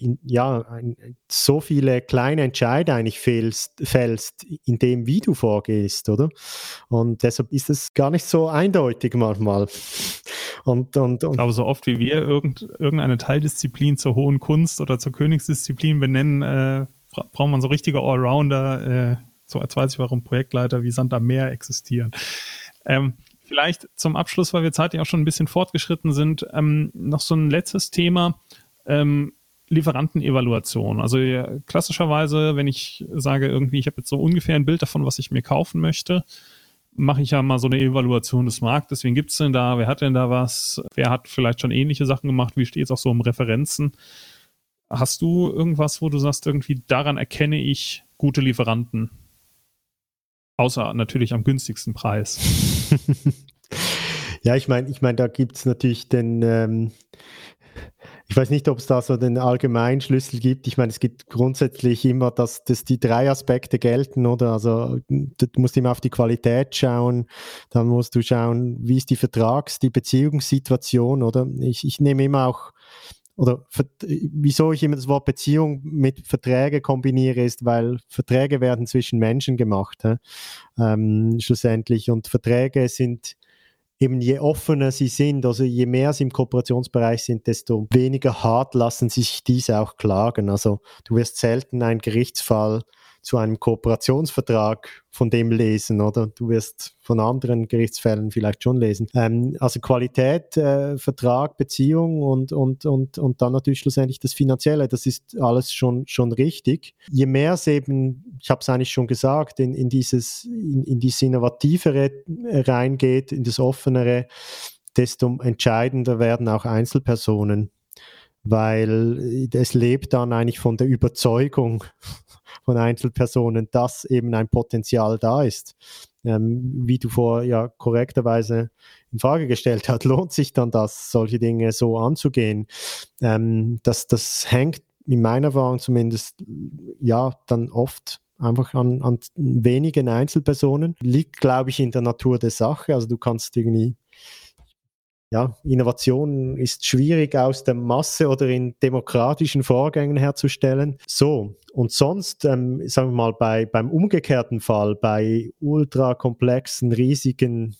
in, ja, ein, so viele kleine Entscheide eigentlich fällst, fällst in dem, wie du vorgehst, oder? Und deshalb ist es gar nicht so eindeutig manchmal. Und, und, und glaube, so oft wie wir irgend, irgendeine Teildisziplin zur hohen Kunst oder zur Königsdisziplin benennen, äh, braucht man so richtige Allrounder, äh, so als weiß ich warum Projektleiter wie Sand am Meer existieren. Ähm, vielleicht zum Abschluss, weil wir zeitlich auch schon ein bisschen fortgeschritten sind, ähm, noch so ein letztes Thema. Ähm, Lieferantenevaluation. Also klassischerweise, wenn ich sage irgendwie, ich habe jetzt so ungefähr ein Bild davon, was ich mir kaufen möchte, mache ich ja mal so eine Evaluation des Marktes. Wen gibt's denn da? Wer hat denn da was? Wer hat vielleicht schon ähnliche Sachen gemacht? Wie steht es auch so um Referenzen? Hast du irgendwas, wo du sagst, irgendwie daran erkenne ich gute Lieferanten? Außer natürlich am günstigsten Preis. [laughs] ja, ich meine, ich meine, da gibt's natürlich den ähm, ich weiß nicht, ob es da so den allgemeinen Schlüssel gibt. Ich meine, es gibt grundsätzlich immer, dass, dass die drei Aspekte gelten, oder? Also du musst immer auf die Qualität schauen, dann musst du schauen, wie ist die Vertrags-, die Beziehungssituation, oder? Ich, ich nehme immer auch, oder wieso ich immer das Wort Beziehung mit Verträge kombiniere, ist, weil Verträge werden zwischen Menschen gemacht, ähm, schlussendlich. Und Verträge sind eben je offener sie sind, also je mehr sie im Kooperationsbereich sind, desto weniger hart lassen sich diese auch klagen. Also du wirst selten einen Gerichtsfall zu einem Kooperationsvertrag von dem lesen, oder? Du wirst von anderen Gerichtsfällen vielleicht schon lesen. Ähm, also Qualität, äh, Vertrag, Beziehung und, und, und, und dann natürlich schlussendlich das Finanzielle, das ist alles schon, schon richtig. Je mehr es eben, ich habe es eigentlich schon gesagt, in, in dieses, in, in dieses Innovativere reingeht, in das Offenere, desto entscheidender werden auch Einzelpersonen weil es lebt dann eigentlich von der Überzeugung von Einzelpersonen, dass eben ein Potenzial da ist. Ähm, wie du vor ja korrekterweise in Frage gestellt hast, [laughs] lohnt sich dann das, solche Dinge so anzugehen. Ähm, das, das hängt in meiner Erfahrung zumindest ja dann oft einfach an, an wenigen Einzelpersonen. Liegt, glaube ich, in der Natur der Sache. Also du kannst irgendwie ja, Innovation ist schwierig aus der Masse oder in demokratischen Vorgängen herzustellen. So, und sonst, ähm, sagen wir mal, bei, beim umgekehrten Fall, bei ultrakomplexen, riesigen,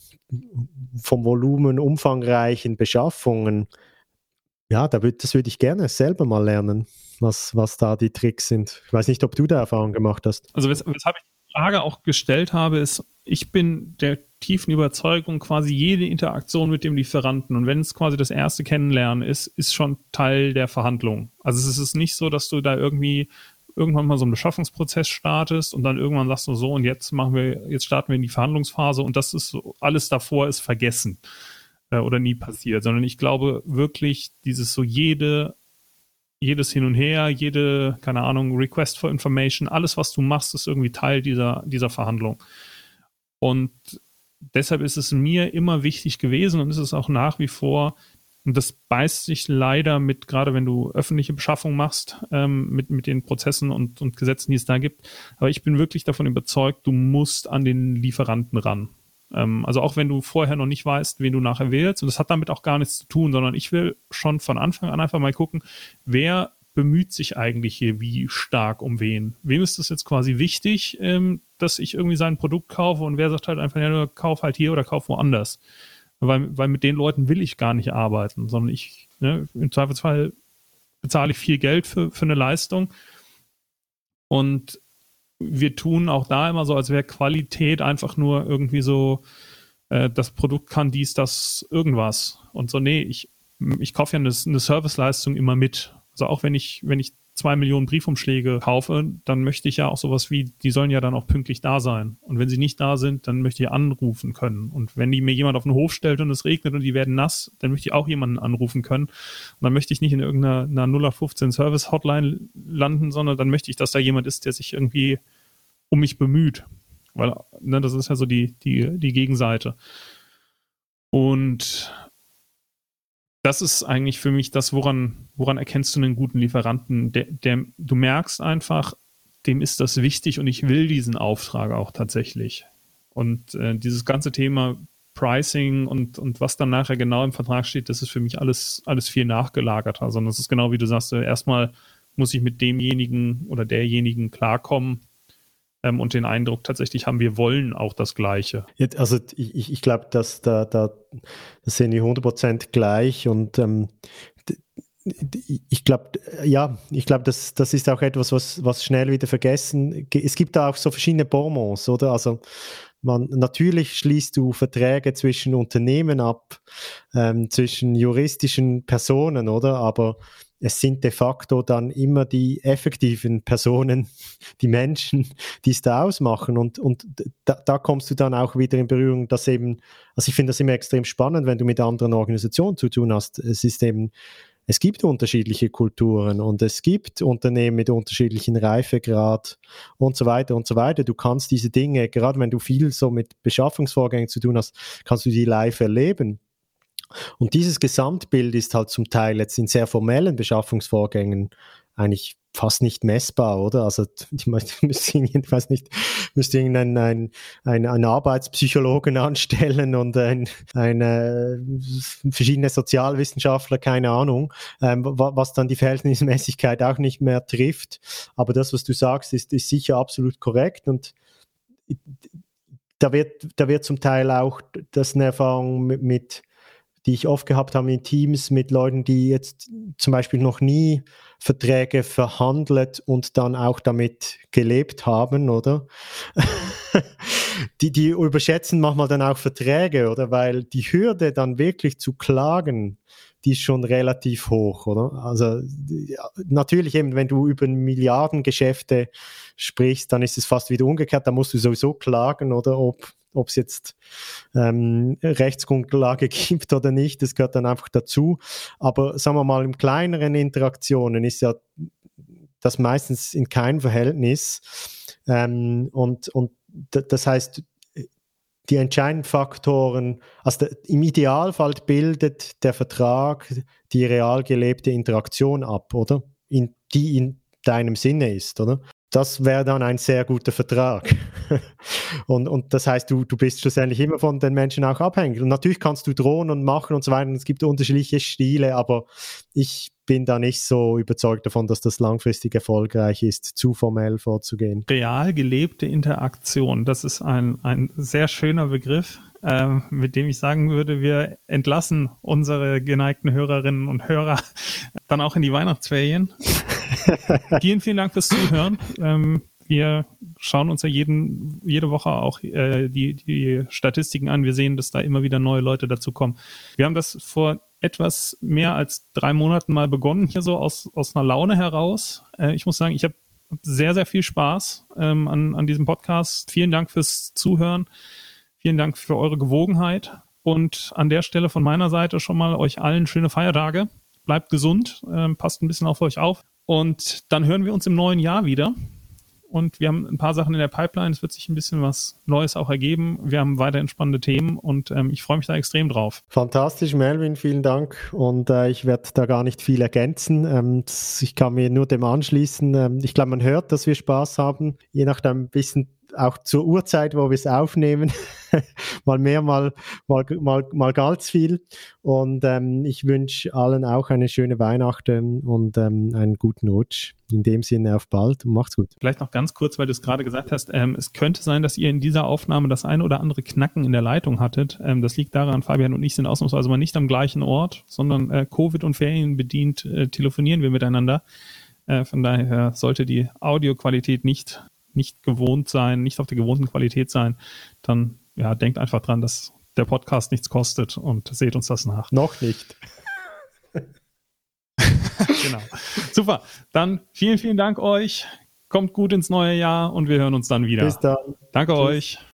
vom Volumen umfangreichen Beschaffungen, ja, da würd, das würde ich gerne selber mal lernen, was, was da die Tricks sind. Ich weiß nicht, ob du da Erfahrung gemacht hast. Also, wes weshalb ich die Frage auch gestellt habe, ist, ich bin der tiefen Überzeugung, quasi jede Interaktion mit dem Lieferanten und wenn es quasi das erste Kennenlernen ist, ist schon Teil der Verhandlung. Also es ist nicht so, dass du da irgendwie irgendwann mal so einen Beschaffungsprozess startest und dann irgendwann sagst du so und jetzt machen wir, jetzt starten wir in die Verhandlungsphase und das ist so, alles davor ist vergessen äh, oder nie passiert, sondern ich glaube wirklich dieses so jede jedes Hin und Her, jede, keine Ahnung, Request for Information, alles, was du machst, ist irgendwie Teil dieser, dieser Verhandlung. Und deshalb ist es mir immer wichtig gewesen und ist es auch nach wie vor, und das beißt sich leider mit, gerade wenn du öffentliche Beschaffung machst, ähm, mit, mit den Prozessen und, und Gesetzen, die es da gibt. Aber ich bin wirklich davon überzeugt, du musst an den Lieferanten ran. Ähm, also auch wenn du vorher noch nicht weißt, wen du nachher wählst, und das hat damit auch gar nichts zu tun, sondern ich will schon von Anfang an einfach mal gucken, wer bemüht sich eigentlich hier wie stark um wen? Wem ist das jetzt quasi wichtig, ähm, dass ich irgendwie sein Produkt kaufe und wer sagt halt einfach, ja, nur kauf halt hier oder kauf woanders? Weil, weil mit den Leuten will ich gar nicht arbeiten, sondern ich, ne, im Zweifelsfall bezahle ich viel Geld für, für eine Leistung und wir tun auch da immer so, als wäre Qualität einfach nur irgendwie so, äh, das Produkt kann dies, das, irgendwas. Und so, nee, ich, ich kaufe ja eine, eine Serviceleistung immer mit. Also auch wenn ich, wenn ich zwei Millionen Briefumschläge kaufe, dann möchte ich ja auch sowas wie, die sollen ja dann auch pünktlich da sein. Und wenn sie nicht da sind, dann möchte ich anrufen können. Und wenn die mir jemand auf den Hof stellt und es regnet und die werden nass, dann möchte ich auch jemanden anrufen können. Und dann möchte ich nicht in irgendeiner 0815 Service Hotline landen, sondern dann möchte ich, dass da jemand ist, der sich irgendwie um mich bemüht. Weil, ne, das ist ja so die, die, die Gegenseite. Und das ist eigentlich für mich das, woran, woran erkennst du einen guten Lieferanten? Der, der, du merkst einfach, dem ist das wichtig und ich will diesen Auftrag auch tatsächlich. Und äh, dieses ganze Thema Pricing und, und was dann nachher genau im Vertrag steht, das ist für mich alles, alles viel nachgelagerter, sondern es ist genau wie du sagst, äh, erstmal muss ich mit demjenigen oder derjenigen klarkommen, ähm, und den Eindruck tatsächlich haben, wir wollen auch das Gleiche. Also ich, ich glaube, dass da, da das sehen wir 100% gleich und ähm, ich glaube, ja, ich glaube, das, das ist auch etwas, was, was schnell wieder vergessen. Es gibt da auch so verschiedene Bonbons, oder? Also man, natürlich schließt du Verträge zwischen Unternehmen ab, ähm, zwischen juristischen Personen, oder? Aber es sind de facto dann immer die effektiven Personen, [laughs] die Menschen, [laughs] die es da ausmachen. Und, und da, da kommst du dann auch wieder in Berührung, dass eben, also ich finde das immer extrem spannend, wenn du mit anderen Organisationen zu tun hast. Es ist eben, es gibt unterschiedliche Kulturen und es gibt Unternehmen mit unterschiedlichen Reifegrad und so weiter und so weiter. Du kannst diese Dinge, gerade wenn du viel so mit Beschaffungsvorgängen zu tun hast, kannst du die live erleben. Und dieses Gesamtbild ist halt zum Teil jetzt in sehr formellen Beschaffungsvorgängen eigentlich fast nicht messbar, oder? Also ich weiß [laughs] nicht, müsste irgendeinen ein, ein, einen Arbeitspsychologen anstellen und ein, eine, verschiedene Sozialwissenschaftler, keine Ahnung, ähm, was dann die Verhältnismäßigkeit auch nicht mehr trifft. Aber das, was du sagst, ist, ist sicher absolut korrekt und da wird, da wird zum Teil auch das eine Erfahrung mit, mit die ich oft gehabt habe in Teams mit Leuten, die jetzt zum Beispiel noch nie Verträge verhandelt und dann auch damit gelebt haben, oder? die, die überschätzen manchmal dann auch Verträge, oder? Weil die Hürde dann wirklich zu klagen, die ist schon relativ hoch, oder? Also natürlich eben, wenn du über Milliardengeschäfte sprichst, dann ist es fast wieder umgekehrt, da musst du sowieso klagen, oder ob ob es jetzt ähm, Rechtsgrundlage [laughs] gibt oder nicht, das gehört dann einfach dazu. Aber sagen wir mal, in kleineren Interaktionen ist ja das meistens in keinem Verhältnis. Ähm, und, und das heißt, die entscheidenden Faktoren, also der, im Idealfall bildet der Vertrag die real gelebte Interaktion ab, oder? In, die in deinem Sinne ist, oder? Das wäre dann ein sehr guter Vertrag. [laughs] und, und das heißt, du, du bist schlussendlich immer von den Menschen auch abhängig. Und natürlich kannst du drohen und machen und so weiter. Es gibt unterschiedliche Stile, aber ich bin da nicht so überzeugt davon, dass das langfristig erfolgreich ist, zu formell vorzugehen. Real gelebte Interaktion, das ist ein, ein sehr schöner Begriff, äh, mit dem ich sagen würde, wir entlassen unsere geneigten Hörerinnen und Hörer [laughs] dann auch in die Weihnachtsferien. [laughs] vielen, vielen Dank fürs Zuhören. Ähm, wir schauen uns ja jeden, jede Woche auch äh, die, die Statistiken an. Wir sehen, dass da immer wieder neue Leute dazukommen. Wir haben das vor etwas mehr als drei Monaten mal begonnen, hier so aus, aus einer Laune heraus. Äh, ich muss sagen, ich habe sehr, sehr viel Spaß ähm, an, an diesem Podcast. Vielen Dank fürs Zuhören. Vielen Dank für eure Gewogenheit. Und an der Stelle von meiner Seite schon mal euch allen schöne Feiertage. Bleibt gesund, äh, passt ein bisschen auf euch auf. Und dann hören wir uns im neuen Jahr wieder. Und wir haben ein paar Sachen in der Pipeline. Es wird sich ein bisschen was Neues auch ergeben. Wir haben weiter spannende Themen und ähm, ich freue mich da extrem drauf. Fantastisch, Melvin, vielen Dank. Und äh, ich werde da gar nicht viel ergänzen. Ähm, ich kann mir nur dem anschließen. Ähm, ich glaube, man hört, dass wir Spaß haben. Je nachdem ein bisschen auch zur Uhrzeit, wo wir es aufnehmen. [laughs] mal mehr, mal, mal, mal, mal ganz viel. Und ähm, ich wünsche allen auch eine schöne Weihnachten und ähm, einen guten Rutsch. In dem Sinne auf bald und macht's gut. Vielleicht noch ganz kurz, weil du es gerade gesagt hast, ähm, es könnte sein, dass ihr in dieser Aufnahme das eine oder andere Knacken in der Leitung hattet. Ähm, das liegt daran, Fabian und ich sind ausnahmsweise mal nicht am gleichen Ort, sondern äh, Covid und Ferien bedient äh, telefonieren wir miteinander. Äh, von daher sollte die Audioqualität nicht, nicht gewohnt sein, nicht auf der gewohnten Qualität sein, dann ja, denkt einfach dran, dass der Podcast nichts kostet und seht uns das nach. Noch nicht. [laughs] genau. Super. Dann vielen, vielen Dank euch. Kommt gut ins neue Jahr und wir hören uns dann wieder. Bis dann. Danke Tschüss. euch.